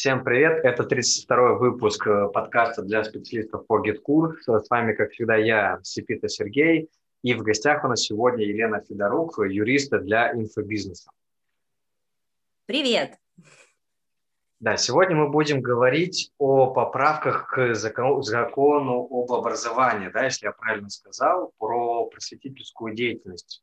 Всем привет! Это 32-й выпуск э, подкаста для специалистов по GitKur. С вами, как всегда, я, Сипита Сергей, и в гостях у нас сегодня Елена Федорук, юриста для инфобизнеса. Привет! Да, сегодня мы будем говорить о поправках к закону, закону об образовании, да, если я правильно сказал, про просветительскую деятельность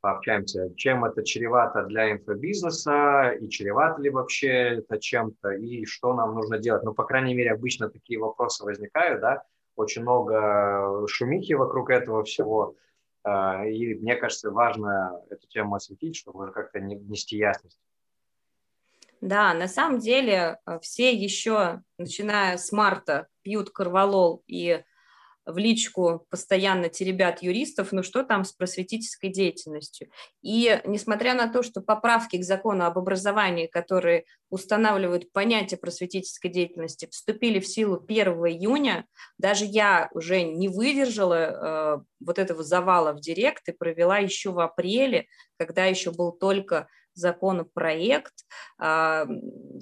пообщаемся, чем это чревато для инфобизнеса, и чревато ли вообще это чем-то, и что нам нужно делать. Ну, по крайней мере, обычно такие вопросы возникают, да, очень много шумихи вокруг этого всего, а, и мне кажется, важно эту тему осветить, чтобы как-то нести ясность. Да, на самом деле э, все еще, начиная с марта, пьют корвалол и в личку постоянно теребят юристов, ну что там с просветительской деятельностью. И несмотря на то, что поправки к закону об образовании, которые устанавливают понятие просветительской деятельности, вступили в силу 1 июня, даже я уже не выдержала э, вот этого завала в директ и провела еще в апреле, когда еще был только законопроект, э,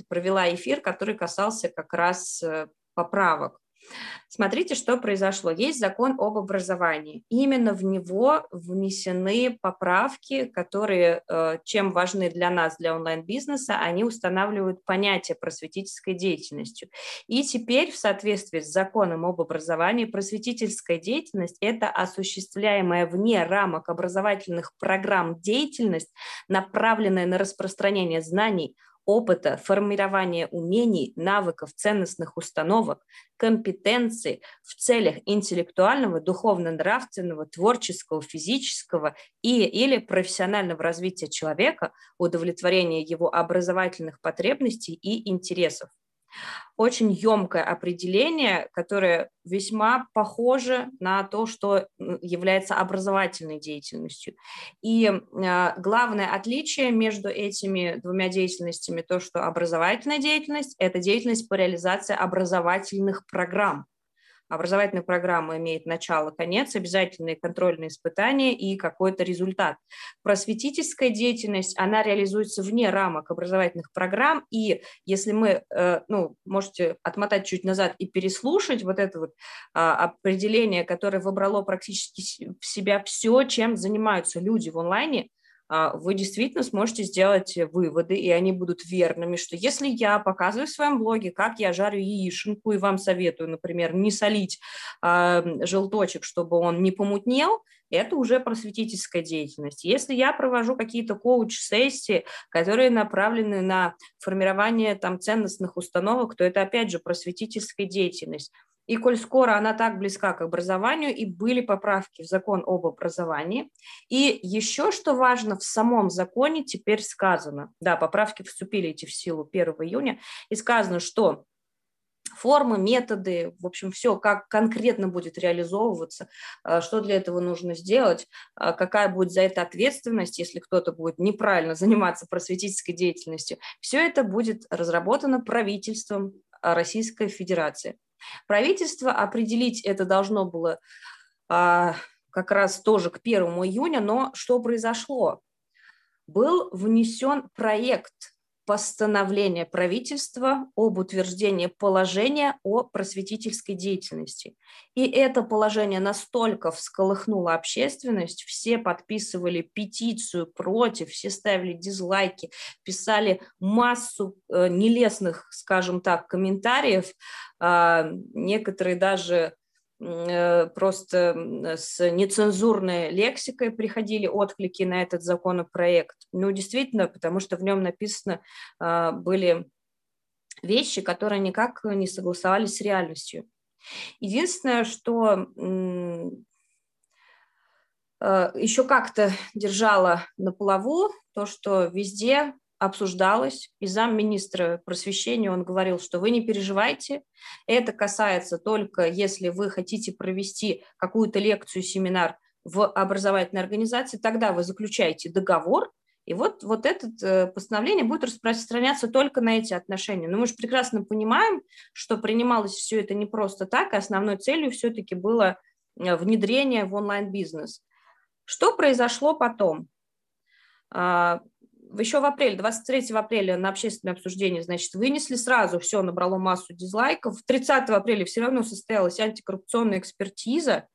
провела эфир, который касался как раз э, поправок. Смотрите, что произошло. Есть закон об образовании. Именно в него внесены поправки, которые, э, чем важны для нас, для онлайн-бизнеса, они устанавливают понятие просветительской деятельностью. И теперь в соответствии с законом об образовании просветительская деятельность – это осуществляемая вне рамок образовательных программ деятельность, направленная на распространение знаний, опыта, формирования умений, навыков, ценностных установок, компетенций в целях интеллектуального, духовно-нравственного, творческого, физического и или профессионального развития человека, удовлетворения его образовательных потребностей и интересов очень емкое определение, которое весьма похоже на то, что является образовательной деятельностью. И э, главное отличие между этими двумя деятельностями то, что образовательная деятельность – это деятельность по реализации образовательных программ – Образовательная программа имеет начало, конец, обязательные контрольные испытания и какой-то результат. Просветительская деятельность, она реализуется вне рамок образовательных программ, и если мы, э, ну, можете отмотать чуть назад и переслушать вот это вот а, определение, которое выбрало практически в себя все, чем занимаются люди в онлайне, вы действительно сможете сделать выводы, и они будут верными, что если я показываю в своем блоге, как я жарю яишенку, и вам советую, например, не солить э, желточек, чтобы он не помутнел, это уже просветительская деятельность. Если я провожу какие-то коуч-сессии, которые направлены на формирование там, ценностных установок, то это опять же просветительская деятельность. И коль скоро она так близка к образованию, и были поправки в закон об образовании. И еще что важно, в самом законе теперь сказано, да, поправки вступили эти в силу 1 июня, и сказано, что формы, методы, в общем, все, как конкретно будет реализовываться, э, что для этого нужно сделать, э, какая будет за это ответственность, если кто-то будет неправильно заниматься просветительской деятельностью. Все это будет разработано правительством Российской Федерации. Правительство определить это должно было а, как раз тоже к 1 июня, но что произошло? Был внесен проект постановление правительства об утверждении положения о просветительской деятельности. И это положение настолько всколыхнуло общественность, все подписывали петицию против, все ставили дизлайки, писали массу э, нелестных, скажем так, комментариев, э, некоторые даже просто с нецензурной лексикой приходили отклики на этот законопроект. Ну, действительно, потому что в нем написано а, были вещи, которые никак не согласовались с реальностью. Единственное, что э, еще как-то держала на плаву, то, что везде обсуждалось, и замминистра просвещения, он говорил, что вы не переживайте, это касается только, если вы хотите провести какую-то лекцию, семинар в образовательной организации, тогда вы заключаете договор, и вот, вот это э, постановление будет распространяться только на эти отношения. Но мы же прекрасно понимаем, что принималось все это не просто так, и основной целью все-таки было э, внедрение в онлайн-бизнес. Что произошло потом? А, еще в апреле, 23 апреля на общественное обсуждение, значит, вынесли сразу, все набрало массу дизлайков. 30 апреля все равно состоялась антикоррупционная экспертиза,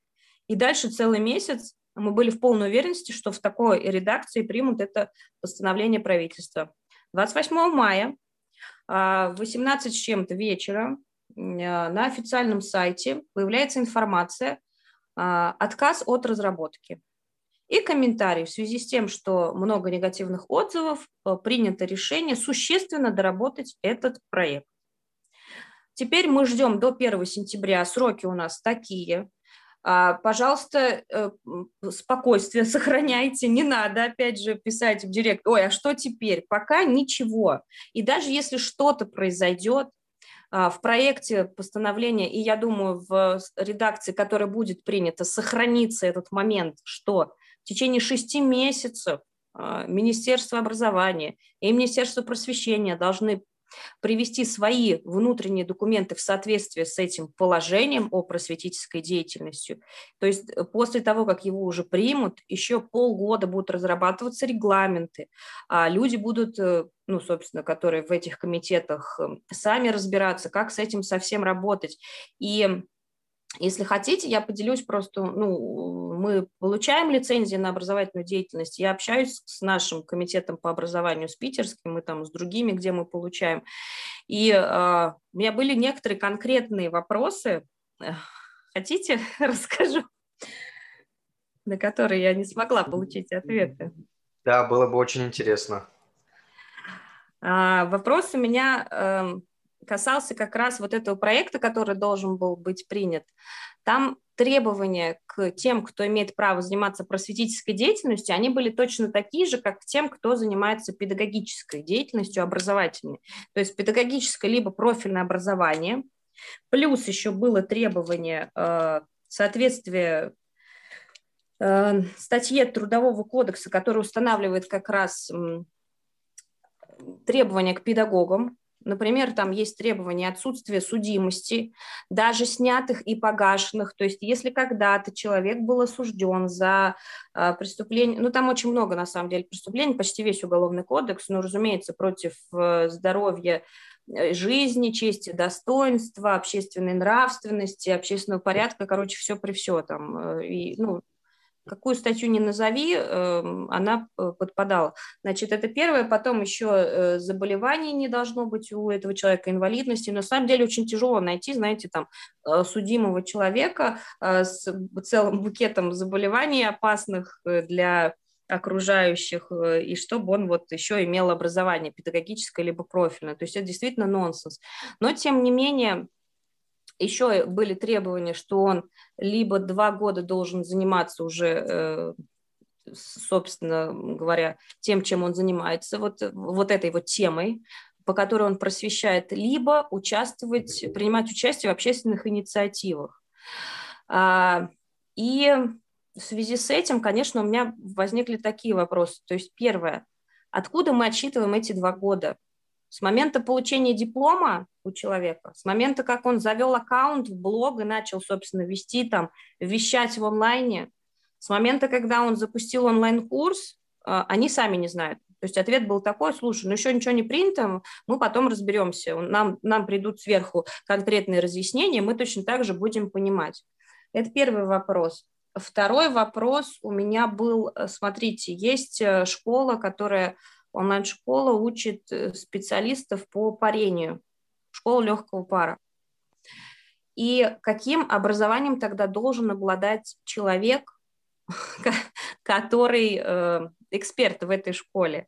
и дальше целый месяц мы были в полной уверенности, что в такой редакции примут это постановление правительства. 28 мая а, в 18 с чем-то вечера на официальном сайте появляется информация а, «Отказ от разработки». И комментарий в связи с тем, что много негативных отзывов, э, принято решение существенно доработать этот проект. Теперь мы ждем до 1 сентября, сроки у нас такие. А, пожалуйста, э, спокойствие сохраняйте, не надо опять же писать в директ, ой, а что теперь? Пока ничего. И даже если что-то произойдет, а, в проекте постановления, и я думаю, в редакции, которая будет принята, сохранится этот момент, что в течение шести месяцев а, Министерство образования и Министерство просвещения должны привести свои внутренние документы в соответствие с этим положением о просветительской деятельности. То есть э, после того, как его уже примут, еще полгода будут разрабатываться регламенты, а люди будут, э, ну, собственно, которые в этих комитетах э, сами разбираться, как с этим совсем работать. И если хотите, я поделюсь просто, ну, мы получаем лицензии на образовательную деятельность, я общаюсь с нашим комитетом по образованию, с питерским, мы там с другими, где мы получаем. И э, у меня были некоторые конкретные вопросы. Хотите, расскажу, на которые я не смогла получить ответы? Да, было бы очень интересно. А, вопрос у меня... Э, касался как раз вот этого проекта, который должен был быть принят. Там требования к тем, кто имеет право заниматься просветительской деятельностью, они были точно такие же, как к тем, кто занимается педагогической деятельностью, образовательной. То есть педагогическое либо профильное образование, плюс еще было требование э, соответствия э, статье Трудового кодекса, который устанавливает как раз требования к педагогам, Например, там есть требования отсутствия судимости, даже снятых и погашенных. То есть если когда-то человек был осужден за э, преступление, ну там очень много на самом деле преступлений, почти весь уголовный кодекс, но, разумеется, против э, здоровья э, жизни, чести, достоинства, общественной нравственности, общественного порядка, короче, все при все там. Э, и, ну, какую статью не назови, эм, она э, подпадала. Значит, это первое. Потом еще э, заболеваний не должно быть у этого человека, инвалидности. На самом деле очень тяжело найти, знаете, там, э, судимого человека с целым букетом заболеваний опасных для окружающих, и чтобы он вот еще имел образование педагогическое либо профильное. То есть это действительно нонсенс. Но, тем не менее, еще были требования, что он либо два года должен заниматься уже, э, собственно говоря, тем, чем он занимается, вот, вот этой вот темой, по которой он просвещает, либо участвовать, принимать участие в общественных инициативах. А, и в связи с этим, конечно, у меня возникли такие вопросы. То есть первое, откуда мы отсчитываем эти два года? С момента получения диплома у человека, с момента, как он завел аккаунт в блог и начал, собственно, вести там, вещать в онлайне, с момента, когда он запустил онлайн-курс, а, они сами не знают. То есть ответ был такой, слушай, ну еще ничего не принято, мы потом разберемся, нам, нам придут сверху конкретные разъяснения, мы точно так же будем понимать. Это первый вопрос. Второй вопрос у меня был, э, смотрите, есть э, школа, которая онлайн-школа учит э, специалистов по парению, школа легкого пара. И каким образованием тогда должен обладать человек, который э, эксперт в этой школе?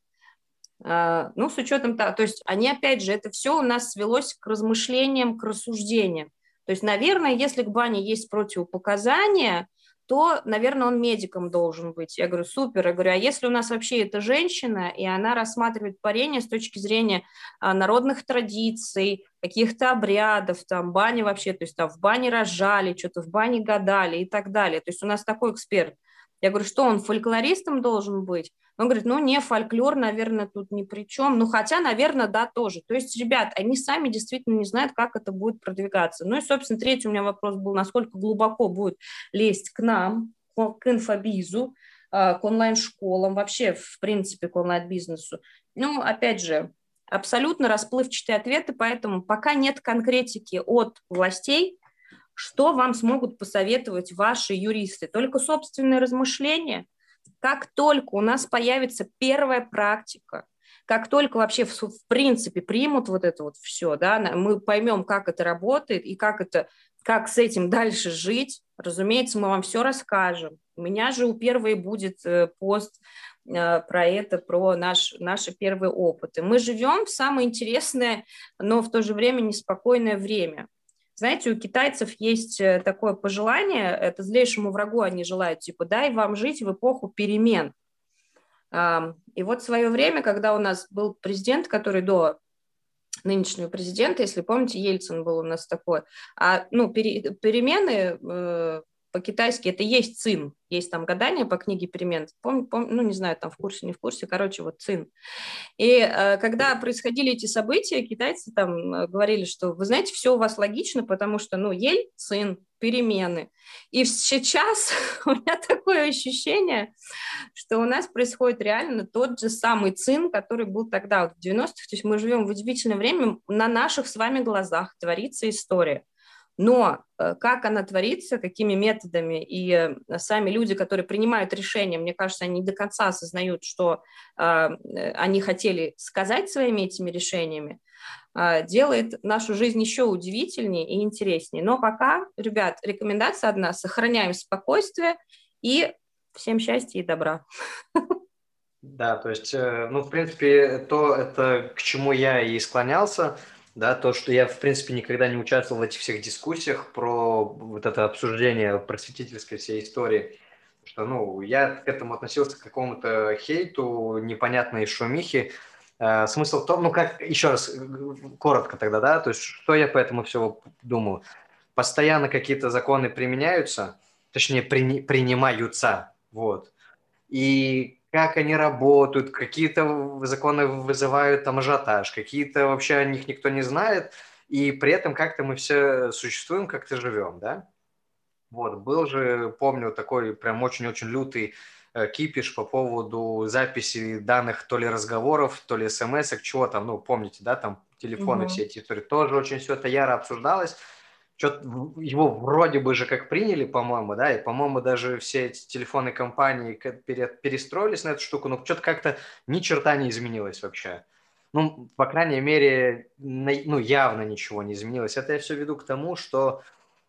Э, ну, с учетом того, то есть они, опять же, это все у нас свелось к размышлениям, к рассуждениям. То есть, наверное, если к бане есть противопоказания, то, наверное, он медиком должен быть. Я говорю, супер. Я говорю, а если у нас вообще это женщина, и она рассматривает парение с точки зрения а, народных традиций, каких-то обрядов, там, бани вообще, то есть там в бане рожали, что-то в бане гадали и так далее. То есть у нас такой эксперт. Я говорю, что он фольклористом должен быть? Он говорит, ну не, фольклор, наверное, тут ни при чем. Ну хотя, наверное, да, тоже. То есть, ребят, они сами действительно не знают, как это будет продвигаться. Ну и, собственно, третий у меня вопрос был, насколько глубоко будет лезть к нам, к инфобизу, к онлайн-школам, вообще, в принципе, к онлайн-бизнесу. Ну, опять же, абсолютно расплывчатые ответы, поэтому пока нет конкретики от властей, что вам смогут посоветовать ваши юристы? Только собственные размышления. Как только у нас появится первая практика, как только вообще в, в принципе примут вот это вот все, да, мы поймем, как это работает и как это, как с этим дальше жить, разумеется, мы вам все расскажем. У меня же у первой будет э, пост э, про это, про наш, наши первые опыты. Мы живем в самое интересное, но в то же время неспокойное время. Знаете, у китайцев есть э, такое пожелание, это злейшему врагу они желают, типа, дай вам жить в эпоху перемен. И вот в свое время, когда у нас был президент, который до нынешнего президента, если помните, Ельцин был у нас такой, а ну, пере, перемены э, по-китайски это есть цин, есть там гадание по книге перемен, пом, пом, ну не знаю, там в курсе, не в курсе, короче, вот цин. И э, когда происходили эти события, китайцы там э, говорили, что вы знаете, все у вас логично, потому что, ну, ель, цин, перемены. И сейчас у меня такое ощущение, что у нас происходит реально тот же самый цин, который был тогда, вот в 90-х, то есть мы живем в удивительное время, на наших с вами глазах творится история. Но э, как она творится, какими методами, и э, сами люди, которые принимают решения, мне кажется, они до конца осознают, что э, они хотели сказать своими этими решениями, делает нашу жизнь еще удивительнее и интереснее. Но пока, ребят, рекомендация одна – сохраняем спокойствие и всем счастья и добра. Да, то есть, ну, в принципе, то, это к чему я и склонялся – да, то, что я, в принципе, никогда не участвовал в этих всех дискуссиях про вот это обсуждение просветительской всей истории, что, ну, я к этому относился к какому-то хейту, непонятной шумихи. Э, смысл в том, ну, как, еще раз, коротко тогда, да, то есть, что я по этому всего думаю? Постоянно какие-то законы применяются, точнее, при, принимаются, вот, и как они работают, какие-то законы вызывают там ажиотаж, какие-то вообще о них никто не знает, и при этом как-то мы все существуем, как-то живем, да? Вот, был же, помню, такой прям очень-очень лютый э, кипиш по поводу записи данных то ли разговоров, то ли смс, чего там, ну, помните, да, там телефоны, угу. все эти истории, тоже очень все это яро обсуждалось, что его вроде бы же как приняли, по-моему, да, и, по-моему, даже все эти телефонные компании перестроились на эту штуку, но что-то как-то ни черта не изменилось вообще. Ну, по крайней мере, ну, явно ничего не изменилось. Это я все веду к тому, что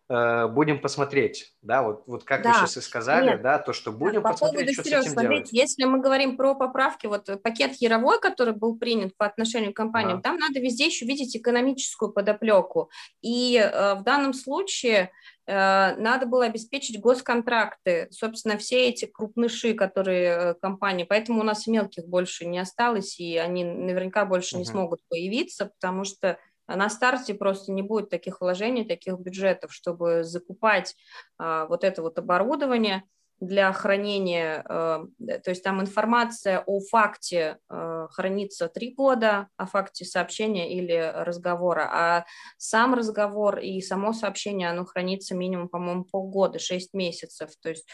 будем посмотреть, да, вот, вот как да. вы сейчас и сказали, Нет. да, то, что будем да, посмотреть, поводу, что Сереж, с этим смотрите, делать. Если мы говорим про поправки, вот пакет Яровой, который был принят по отношению к компаниям, да. там надо везде еще видеть экономическую подоплеку. И э, в данном случае э, надо было обеспечить госконтракты, собственно, все эти крупныши, которые э, компании, поэтому у нас мелких больше не осталось, и они наверняка больше угу. не смогут появиться, потому что на старте просто не будет таких вложений, таких бюджетов, чтобы закупать а, вот это вот оборудование для хранения, э, то есть там информация о факте э, хранится три года, о факте сообщения или разговора, а сам разговор и само сообщение, оно хранится минимум, по-моему, полгода, шесть месяцев. То есть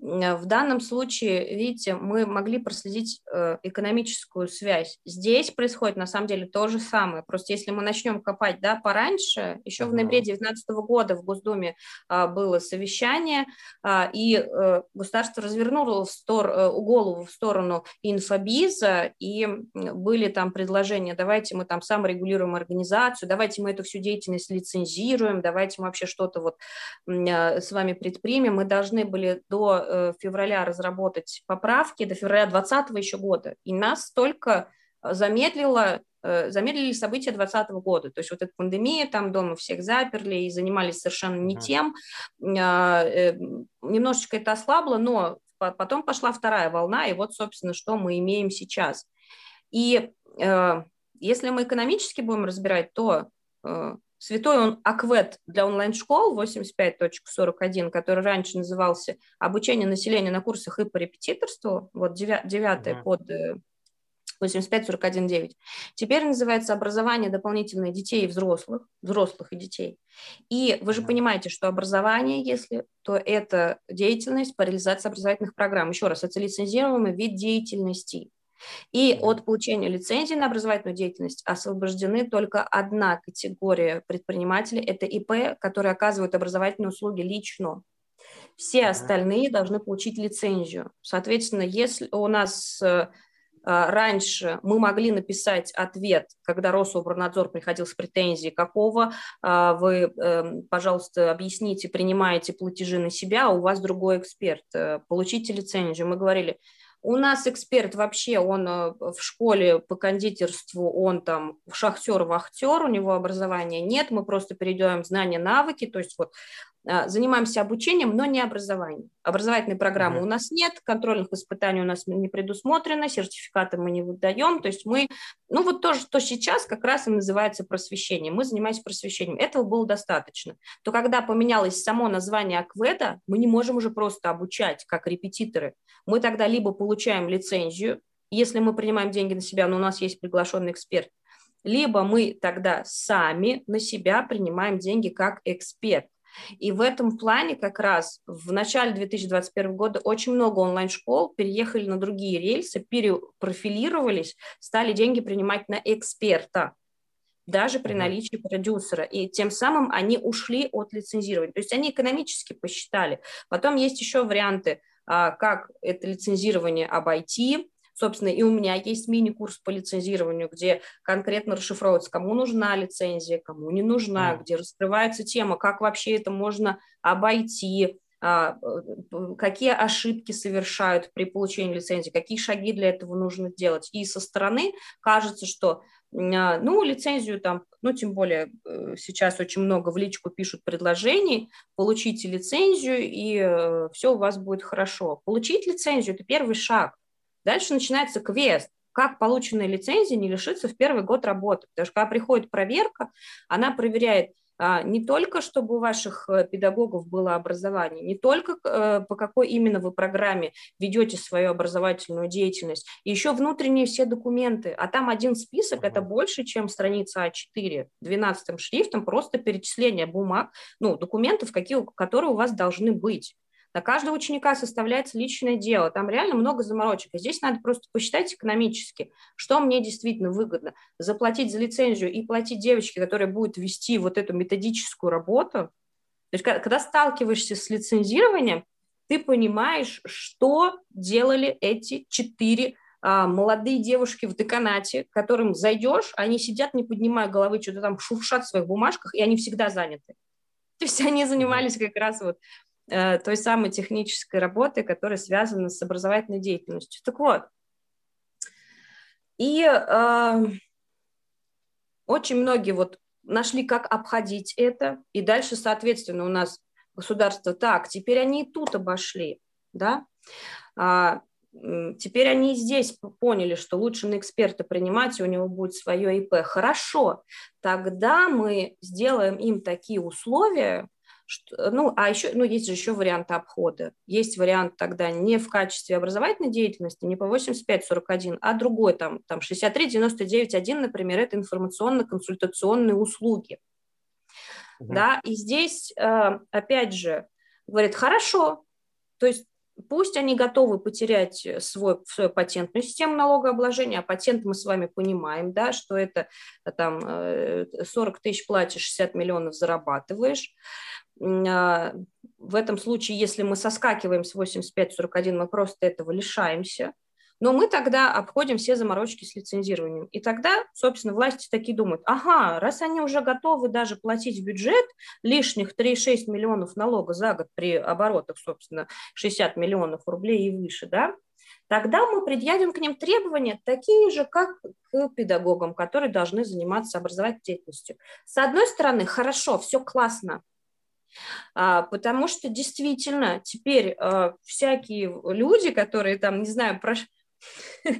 в данном случае, видите, мы могли проследить э, экономическую связь. Здесь происходит на самом деле то же самое, просто если мы начнем копать да, пораньше, еще в ноябре 2019 года в Госдуме было совещание, и государство развернуло в стор, э, голову в сторону инфобиза, и были там предложения, давайте мы там саморегулируем организацию, давайте мы эту всю деятельность лицензируем, давайте мы вообще что-то вот э, с вами предпримем. Мы должны были до э, февраля разработать поправки, до февраля 2020 еще года, и нас только замедлило замедлили события 2020 года. То есть вот эта пандемия, там дома всех заперли и занимались совершенно не тем. А, немножечко это ослабло, но потом пошла вторая волна, и вот, собственно, что мы имеем сейчас. И э, если мы экономически будем разбирать, то э, святой он аквет для онлайн-школ 85.41, который раньше назывался «Обучение населения на курсах и по репетиторству», вот девятое mm-hmm. под э, 85-41-9. Теперь называется образование дополнительное детей и взрослых, взрослых и детей. И вы же понимаете, что образование, если, то это деятельность по реализации образовательных программ. Еще раз, это лицензируемый вид деятельности. И от получения лицензии на образовательную деятельность освобождены только одна категория предпринимателей – это ИП, которые оказывают образовательные услуги лично. Все остальные должны получить лицензию. Соответственно, если у нас э, раньше мы могли написать ответ, когда Рособорнадзор приходил с претензией, какого а, вы, эм, пожалуйста, объясните, принимаете платежи на себя, а у вас другой эксперт, э, получите лицензию. Мы говорили, у нас эксперт вообще, он э, в школе по кондитерству, он там шахтер-вахтер, у него образования нет, мы просто перейдем знания, навыки, то есть вот а, занимаемся обучением, но не образованием. Образовательной программы mm-hmm. у нас нет, контрольных испытаний у нас не предусмотрено, сертификаты мы не выдаем, то есть мы, ну вот то, что сейчас как раз и называется просвещением, мы занимаемся просвещением, этого было достаточно. То когда поменялось само название АКВЭДа, мы не можем уже просто обучать как репетиторы, мы тогда либо получаем лицензию, если мы принимаем деньги на себя, но у нас есть приглашенный эксперт, либо мы тогда сами на себя принимаем деньги как эксперт. И в этом плане как раз в начале 2021 года очень много онлайн-школ переехали на другие рельсы, перепрофилировались, стали деньги принимать на эксперта даже при наличии продюсера. И тем самым они ушли от лицензирования. То есть они экономически посчитали. Потом есть еще варианты, а, как это лицензирование обойти, Собственно, и у меня есть мини-курс по лицензированию, где конкретно расшифровывается, кому нужна лицензия, кому не нужна, mm. где раскрывается тема, как вообще это можно обойти, а, какие ошибки совершают при получении лицензии, какие шаги для этого нужно делать. И со стороны кажется, что а, ну, лицензию там, ну, тем более э, сейчас очень много в личку пишут предложений, получите лицензию, и э, все у вас будет хорошо. Получить лицензию – это первый шаг. Дальше начинается квест, как полученная лицензия не лишится в первый год работы. Потому что когда приходит проверка, она проверяет а, не только, чтобы у ваших э, педагогов было образование, не только э, по какой именно вы программе ведете свою образовательную деятельность, еще внутренние все документы. А там один список, это больше, чем страница А4, 12 шрифтом, просто перечисление бумаг, ну, документов, какие, которые у вас должны быть. На каждого ученика составляется личное дело, там реально много заморочек. И здесь надо просто посчитать экономически, что мне действительно выгодно. Заплатить за лицензию и платить девочке, которая будет вести вот эту методическую работу. То есть когда сталкиваешься с лицензированием, ты понимаешь, что делали эти четыре а, молодые девушки в деканате, которым зайдешь, они сидят, не поднимая головы, что-то там шуршат в своих бумажках, и они всегда заняты. То есть они занимались как раз вот той самой технической работы, которая связана с образовательной деятельностью. Так вот, и э, очень многие вот нашли, как обходить это, и дальше, соответственно, у нас государство, так, теперь они и тут обошли, да, а, теперь они и здесь поняли, что лучше на эксперта принимать, и у него будет свое ИП. Хорошо, тогда мы сделаем им такие условия, что, ну, а еще, ну, есть же еще варианты обхода. Есть вариант тогда не в качестве образовательной деятельности, не по 85-41, а другой, там, там 63-99-1, например, это информационно-консультационные услуги. Угу. Да, и здесь, э, опять же, говорит, хорошо, то есть пусть они готовы потерять свой, свою патентную систему налогообложения, а патент мы с вами понимаем, да, что это там 40 э, тысяч платишь, 60 миллионов зарабатываешь, в этом случае, если мы соскакиваем с 85-41, мы просто этого лишаемся. Но мы тогда обходим все заморочки с лицензированием. И тогда, собственно, власти такие думают, ага, раз они уже готовы даже платить в бюджет лишних 3,6 миллионов налога за год при оборотах, собственно, 60 миллионов рублей и выше, да, тогда мы предъявим к ним требования такие же, как к педагогам, которые должны заниматься образовательной деятельностью. С одной стороны, хорошо, все классно, а, потому что действительно теперь а, всякие люди, которые там, не знаю, про...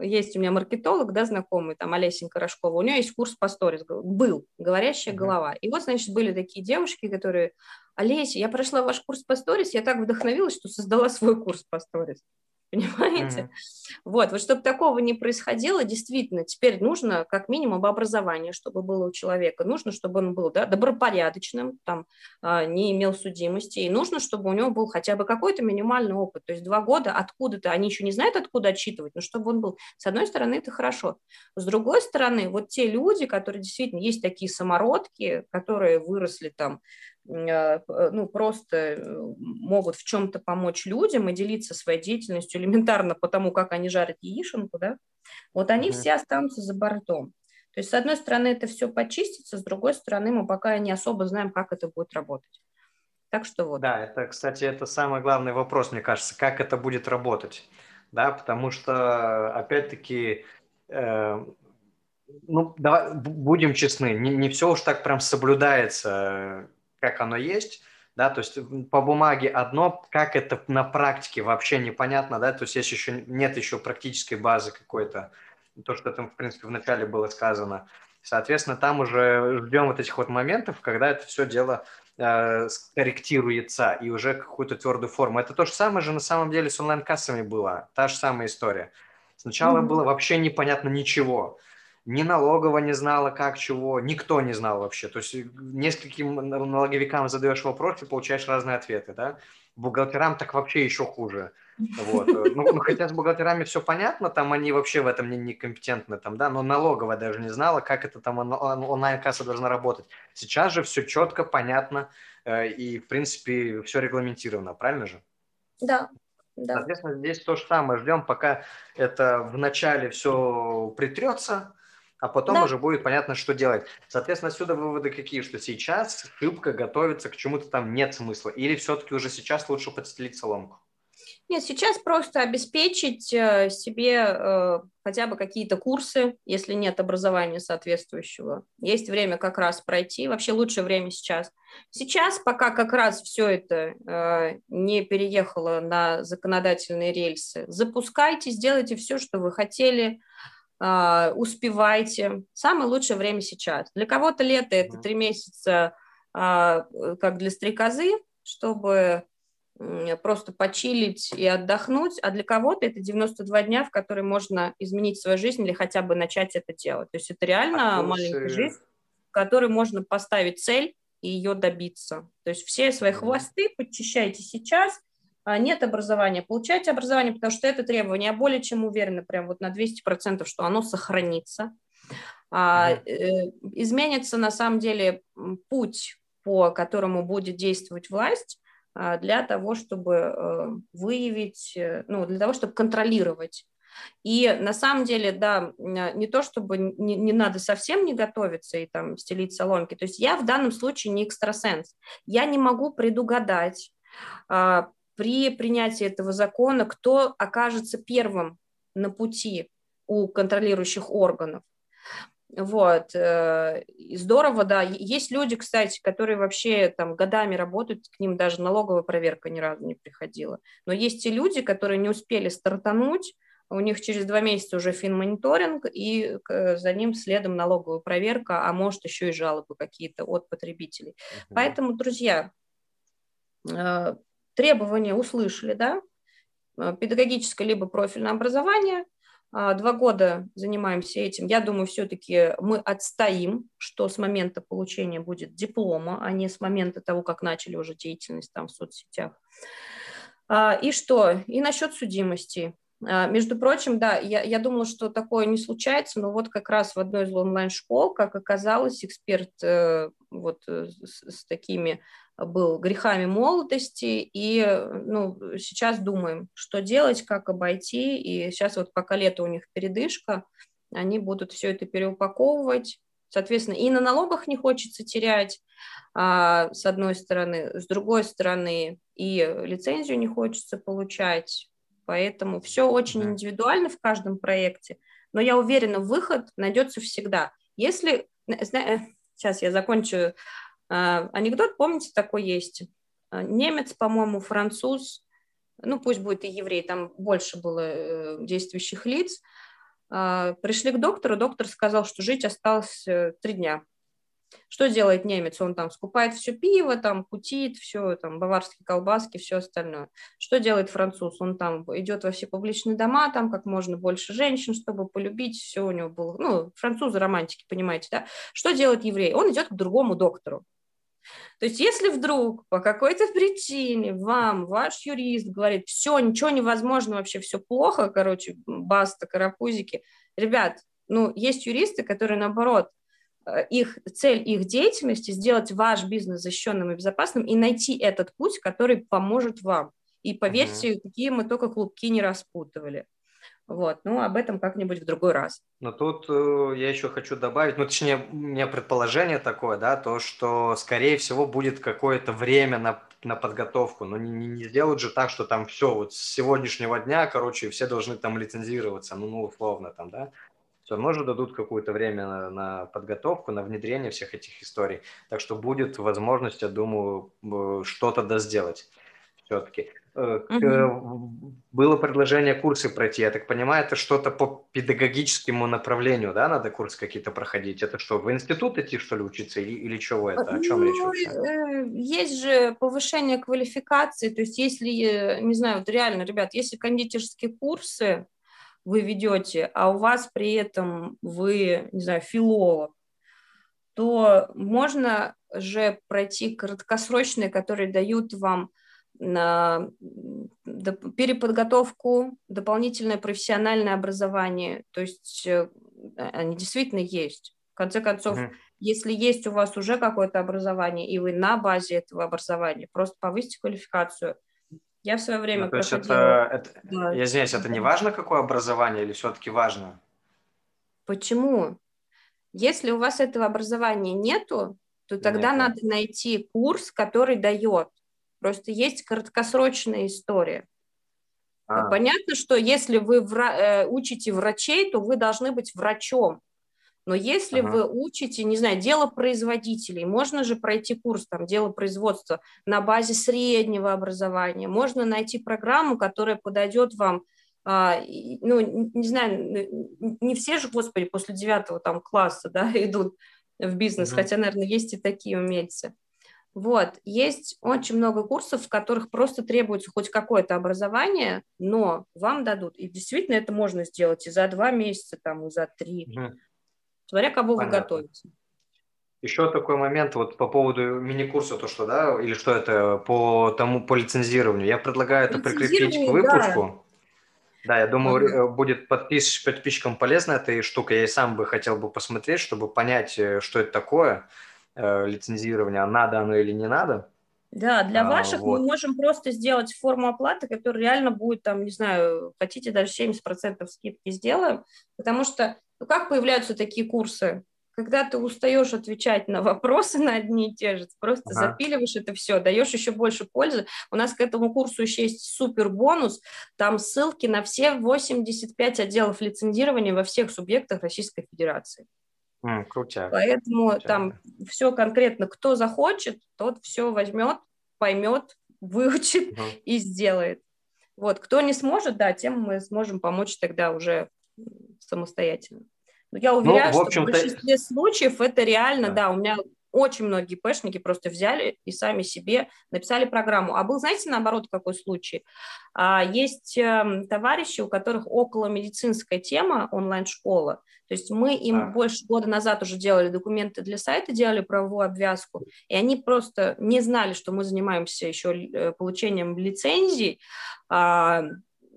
есть у меня маркетолог, да, знакомый, там, Олесенька Рожкова, у нее есть курс по сторис, был, говорящая голова. И вот, значит, были такие девушки, которые, Олеся, я прошла ваш курс по сторис, я так вдохновилась, что создала свой курс по сторис. понимаете? Mm-hmm. Вот, вот чтобы такого не происходило, действительно, теперь нужно как минимум образование, чтобы было у человека, нужно, чтобы он был да, добропорядочным, там, а, не имел судимости, и нужно, чтобы у него был хотя бы какой-то минимальный опыт, то есть два года откуда-то, они еще не знают, откуда отчитывать, но чтобы он был, с одной стороны, это хорошо, с другой стороны, вот те люди, которые действительно, есть такие самородки, которые выросли там ну, просто э, могут в чем-то помочь людям и делиться своей деятельностью элементарно по тому, как они жарят яишенку, да, вот они mm-hmm. все останутся за бортом. То есть, с одной стороны, это все почистится, с другой стороны, мы пока не особо знаем, как это будет работать. Так что вот. Да, это, кстати, это самый главный вопрос, мне кажется, как это будет работать. Да, потому что, опять-таки, э, ну, давай будем честны, не, не все уж так прям соблюдается как оно есть, да, то есть по бумаге одно, как это на практике вообще непонятно, да, то есть есть еще, нет еще практической базы какой-то, то, что там, в принципе, вначале было сказано. Соответственно, там уже ждем вот этих вот моментов, когда это все дело э, скорректируется и уже какую-то твердую форму. Это то же самое же на самом деле с онлайн-кассами было, та же самая история. Сначала mm-hmm. было вообще непонятно ничего ни налоговая не знала, как, чего, никто не знал вообще. То есть нескольким налоговикам задаешь вопрос и получаешь разные ответы, да. Бухгалтерам так вообще еще хуже. Вот. Ну, ну, хотя с бухгалтерами все понятно, там они вообще в этом не, некомпетентны, там, да, но налоговая даже не знала, как это там онлайн-касса должна работать. Сейчас же все четко, понятно э, и, в принципе, все регламентировано, правильно же? Да, да. Соответственно, здесь то же самое. Ждем, пока это вначале все притрется, а потом да. уже будет понятно, что делать. Соответственно, отсюда выводы какие, что сейчас шибко готовиться к чему-то там нет смысла, или все-таки уже сейчас лучше подстелить соломку? Нет, сейчас просто обеспечить э, себе э, хотя бы какие-то курсы, если нет образования соответствующего. Есть время как раз пройти, вообще лучшее время сейчас. Сейчас, пока как раз все это э, не переехало на законодательные рельсы, запускайте, сделайте все, что вы хотели, успевайте. Самое лучшее время сейчас. Для кого-то лето – это три месяца, а, как для стрекозы, чтобы просто почилить и отдохнуть, а для кого-то это 92 дня, в которые можно изменить свою жизнь или хотя бы начать это делать. То есть это реально а маленькая жизнь, в которой можно поставить цель и ее добиться. То есть все свои хвосты подчищайте сейчас, а, нет образования, получайте образование, потому что это требование. Я более чем уверена, прям вот на 200%, что оно сохранится. А, э, изменится на самом деле путь, по которому будет действовать власть а, для того, чтобы э, выявить, э, ну, для того, чтобы контролировать и на самом деле, да, не то чтобы не, не надо совсем не готовиться и там стелить соломки. То есть я в данном случае не экстрасенс. Я не могу предугадать, при принятии этого закона, кто окажется первым на пути у контролирующих органов. Вот, э, здорово, да. Есть люди, кстати, которые вообще там годами работают, к ним даже налоговая проверка ни разу не приходила. Но есть и люди, которые не успели стартануть, у них через два месяца уже финмониторинг, и за ним следом налоговая проверка, а может еще и жалобы какие-то от потребителей. Uh-huh. Поэтому, друзья, э, требования услышали, да, э, педагогическое либо профильное образование, а, два года занимаемся этим. Я думаю, все-таки мы отстоим, что с момента получения будет диплома, а не с момента того, как начали уже деятельность там в соцсетях. А, и что? И насчет судимости. А, между прочим, да, я, я думала, что такое не случается, но вот как раз в одной из онлайн-школ, как оказалось, эксперт э, вот э, с, с такими был грехами молодости, и ну, сейчас думаем, что делать, как обойти, и сейчас вот пока лето у них передышка, они будут все это переупаковывать, соответственно, и на налогах не хочется терять, а, с одной стороны, с другой стороны, и лицензию не хочется получать, поэтому все очень индивидуально в каждом проекте, но я уверена, выход найдется всегда. Если, сейчас я закончу а, анекдот, помните, такой есть? А, немец, по-моему, француз, ну пусть будет и еврей, там больше было э, действующих лиц, а, пришли к доктору, доктор сказал, что жить осталось э, три дня. Что делает немец? Он там скупает все пиво, там кутит, все, там баварские колбаски, все остальное. Что делает француз? Он там идет во все публичные дома, там как можно больше женщин, чтобы полюбить, все у него было. Ну, французы романтики, понимаете, да? Что делает еврей? Он идет к другому доктору. То есть если вдруг по какой-то причине вам ваш юрист говорит, все, ничего невозможно, вообще все плохо, короче, баста, карапузики, ребят, ну, есть юристы, которые, наоборот, их цель их деятельности сделать ваш бизнес защищенным и безопасным и найти этот путь, который поможет вам. И поверьте, угу. какие мы только клубки не распутывали. Вот, ну, об этом как-нибудь в другой раз. Но тут э, я еще хочу добавить, ну, точнее, у меня предположение такое, да, то, что, скорее всего, будет какое-то время на, на подготовку, но не, не сделают же так, что там все, вот с сегодняшнего дня, короче, все должны там лицензироваться, ну, ну условно там, да, все равно же дадут какое-то время на, на подготовку, на внедрение всех этих историй. Так что будет возможность, я думаю, что-то да сделать все-таки. Угу. Было предложение курсы пройти. Я так понимаю, это что-то по педагогическому направлению, да, надо курсы какие-то проходить. Это что, в институт идти, что ли, учиться или, или чего это? О чем ну, речь вообще? Э, есть же повышение квалификации, то есть если, не знаю, вот реально, ребят, если кондитерские курсы, вы ведете, а у вас при этом вы, не знаю, филолог, то можно же пройти краткосрочные, которые дают вам на переподготовку, дополнительное профессиональное образование. То есть э, они действительно есть. В конце концов, угу. если есть у вас уже какое-то образование, и вы на базе этого образования, просто повысьте квалификацию – я в свое время ну, то есть это, это да. я извиняюсь, это не важно, какое образование, или все-таки важно? Почему? Если у вас этого образования нету, то тогда Нет. надо найти курс, который дает. Просто есть краткосрочная история. А. Понятно, что если вы вра- э, учите врачей, то вы должны быть врачом. Но если ага. вы учите, не знаю, дело производителей, можно же пройти курс там дело производства на базе среднего образования, можно найти программу, которая подойдет вам а, ну, не знаю, не все же, господи, после девятого там класса, да, идут в бизнес, mm хотя, наверное, есть и такие умельцы. Вот, есть очень много курсов, в которых просто требуется хоть какое-то образование, но вам дадут, и действительно это можно сделать и за два месяца, там, и за три. mm смотря кого Понятно. вы готовите. Еще такой момент вот по поводу мини-курса, то что, да, или что это по тому, по лицензированию. Я предлагаю это прикрепить к выпуску. Да, да я думаю, ага. будет подпис, подписчикам полезна эта штука. Я и сам бы хотел бы посмотреть, чтобы понять, э, что это такое, э, лицензирование, надо оно или не надо. Да, для а, ваших вот. мы можем просто сделать форму оплаты, которая реально будет, там, не знаю, хотите даже 70% скидки сделаем, потому что ну, как появляются такие курсы? Когда ты устаешь отвечать на вопросы на одни и те же, просто ага. запиливаешь это все, даешь еще больше пользы. У нас к этому курсу еще есть супер бонус, там ссылки на все 85 отделов лицензирования во всех субъектах Российской Федерации. Mm, крутяк. Поэтому крутяк. там все конкретно, кто захочет, тот все возьмет, поймет, выучит uh и сделает. Вот, кто не сможет, да, тем мы сможем помочь тогда уже самостоятельно. Но я уверяю, ну, в что в большинстве случаев это реально, да. да, у меня очень многие пэшники просто взяли и сами себе написали программу. А был, знаете, наоборот, какой случай? А, есть эм, товарищи, у которых около медицинская тема, онлайн-школа. То есть мы им а. больше года назад уже делали документы для сайта, делали правовую обвязку, и они просто не знали, что мы занимаемся еще э, получением лицензий, а,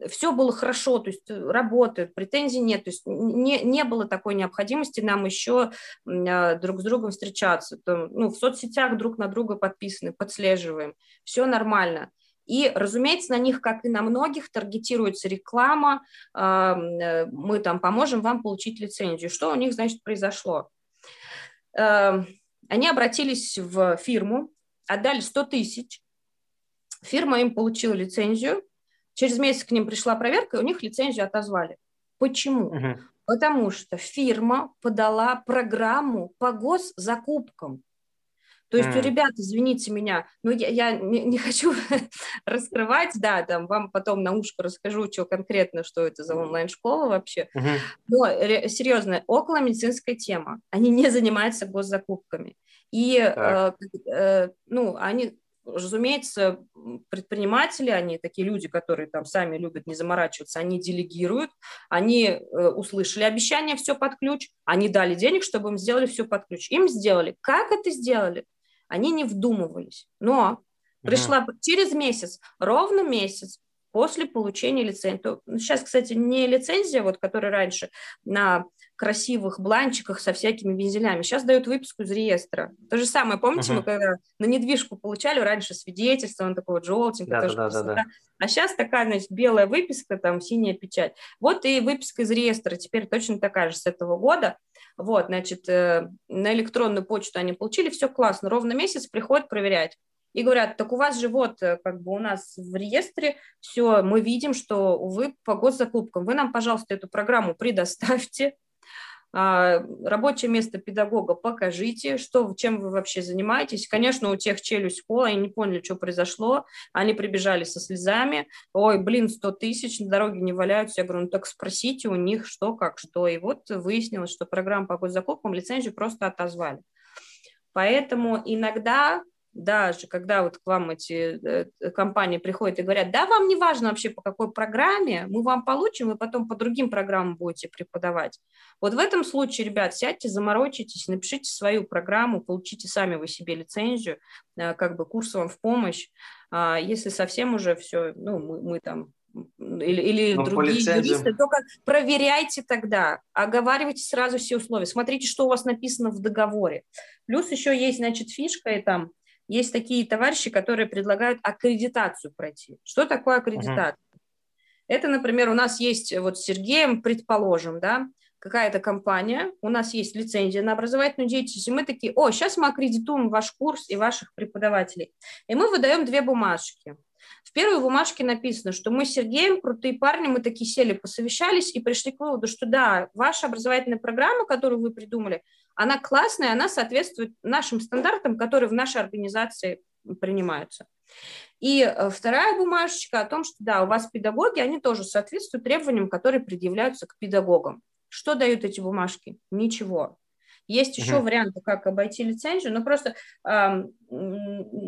все было хорошо, то есть э, работают, претензий нет, то есть не, не было такой необходимости нам еще а, друг с другом встречаться. То, ну, в соцсетях друг на друга подписаны, подслеживаем, все нормально. И, разумеется, на них, как и на многих, таргетируется реклама, а, э, мы там поможем вам получить лицензию. Что у них, значит, произошло? Э, они обратились в фирму, отдали 100 тысяч, фирма им получила лицензию, Через месяц к ним пришла проверка, и у них лицензию отозвали. Почему? Угу. Потому что фирма подала программу по госзакупкам. То есть mm. у ребят, извините меня, ну я, я не, не хочу раскрывать, да, там вам потом на ушко расскажу, что конкретно, что это за онлайн-школа вообще. Mm-hmm. Но серьезно, около медицинская тема. Они не занимаются госзакупками. И, э, э, ну, они Разумеется, предприниматели, они такие люди, которые там сами любят не заморачиваться, они делегируют, они э, услышали обещание все под ключ, они дали денег, чтобы им сделали все под ключ. Им сделали. Как это сделали? Они не вдумывались. Но пришла угу. через месяц, ровно месяц, после получения лицензии. Сейчас, кстати, не лицензия, вот, которая раньше на красивых бланчиках со всякими вензелями. Сейчас дают выписку из реестра. То же самое, помните, uh-huh. мы когда на недвижку получали раньше свидетельство, он такой вот желтенький, да, тоже да, да, да. а сейчас такая, значит, белая выписка, там синяя печать. Вот и выписка из реестра теперь точно такая же с этого года. Вот, значит, э, на электронную почту они получили, все классно, ровно месяц приходят проверять и говорят, так у вас же вот, э, как бы у нас в реестре все, мы видим, что вы по госзакупкам, вы нам, пожалуйста, эту программу предоставьте, рабочее место педагога покажите, что, чем вы вообще занимаетесь. Конечно, у тех челюсть пола, они не поняли, что произошло, они прибежали со слезами, ой, блин, 100 тысяч, на дороге не валяются. Я говорю, ну так спросите у них, что, как, что. И вот выяснилось, что программа по госзакупкам лицензию просто отозвали. Поэтому иногда даже когда вот к вам эти э, компании приходят и говорят, да, вам не важно вообще по какой программе, мы вам получим, и потом по другим программам будете преподавать. Вот в этом случае, ребят, сядьте, заморочитесь, напишите свою программу, получите сами вы себе лицензию, э, как бы курс вам в помощь. А если совсем уже все, ну, мы, мы там или, или ну, другие юристы, только проверяйте тогда, оговаривайте сразу все условия, смотрите, что у вас написано в договоре. Плюс еще есть, значит, фишка и там есть такие товарищи, которые предлагают аккредитацию пройти. Что такое аккредитация? Uh-huh. Это, например, у нас есть вот с Сергеем, предположим, да, какая-то компания, у нас есть лицензия на образовательную деятельность, и мы такие, о, сейчас мы аккредитуем ваш курс и ваших преподавателей. И мы выдаем две бумажки. В первой бумажке написано, что мы с Сергеем, крутые парни, мы такие сели, посовещались и пришли к выводу, что да, ваша образовательная программа, которую вы придумали, она классная, она соответствует нашим стандартам, которые в нашей организации принимаются. И э, вторая бумажечка о том, что да, у вас педагоги, они тоже соответствуют требованиям, которые предъявляются к педагогам. Что дают эти бумажки? Ничего. Есть еще угу. варианты, как обойти лицензию, но просто э,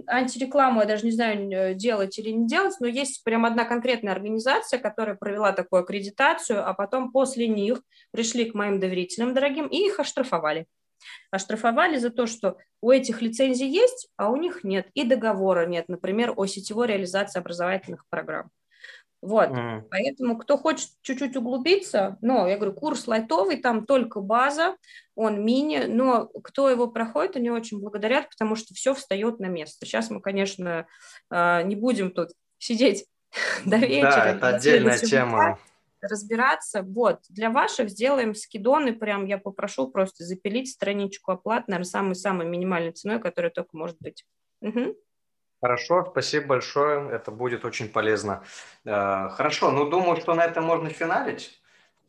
антирекламу я даже не знаю, делать или не делать, но есть прям одна конкретная организация, которая провела такую аккредитацию, а потом после них пришли к моим доверителям дорогим и их оштрафовали. Оштрафовали за то, что у этих лицензий есть, а у них нет, и договора нет, например, о сетевой реализации образовательных программ. Вот, mm. поэтому кто хочет чуть-чуть углубиться, но я говорю, курс лайтовый, там только база, он мини, но кто его проходит, они очень благодарят, потому что все встает на место. Сейчас мы, конечно, а, не будем тут сидеть до вечера. Да, это отдельная тема. Разбираться. Вот, для ваших сделаем скидоны, прям я попрошу просто запилить страничку оплат, наверное, самой-самой минимальной ценой, которая только может быть. Угу. Хорошо, спасибо большое, это будет очень полезно. Э, хорошо, ну думаю, что на этом можно финалить.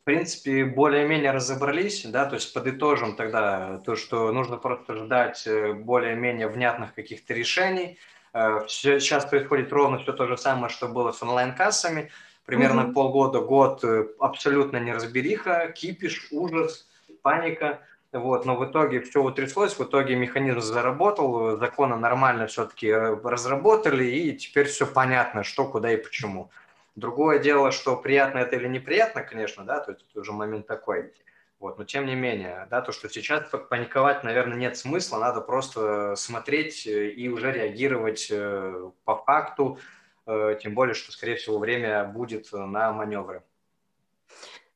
В принципе, более-менее разобрались, да, то есть подытожим тогда то, что нужно просто ждать э, более-менее внятных каких-то решений. Э, сейчас происходит ровно все то же самое, что было с онлайн-кассами. Примерно mm-hmm. полгода, год абсолютно неразбериха, кипиш, ужас, паника – вот, но в итоге все утряслось, в итоге механизм заработал, законы нормально все-таки э, разработали, и теперь все понятно, что, куда и почему. Другое дело, что приятно это или неприятно, конечно, да, то есть это уже момент такой. Вот, но тем не менее, да, то, что сейчас паниковать, наверное, нет смысла, надо просто смотреть э, и уже реагировать э, по факту, тем более, что, скорее всего, время будет на маневры.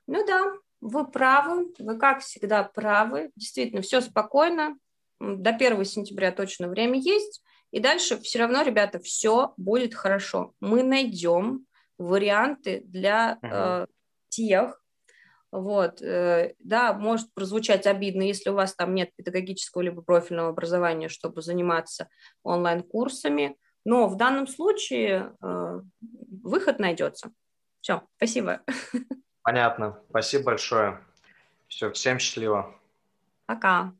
Ну да, вы правы, вы как всегда правы. Действительно, все спокойно. До 1 сентября точно время есть. И дальше все равно, ребята, все будет хорошо. Мы найдем варианты для э, тех, вот, э, да, может прозвучать обидно, если у вас там нет педагогического либо профильного образования, чтобы заниматься онлайн-курсами, но в данном случае э, выход найдется. Все, спасибо. Понятно. Спасибо большое. Все, всем счастливо. Пока.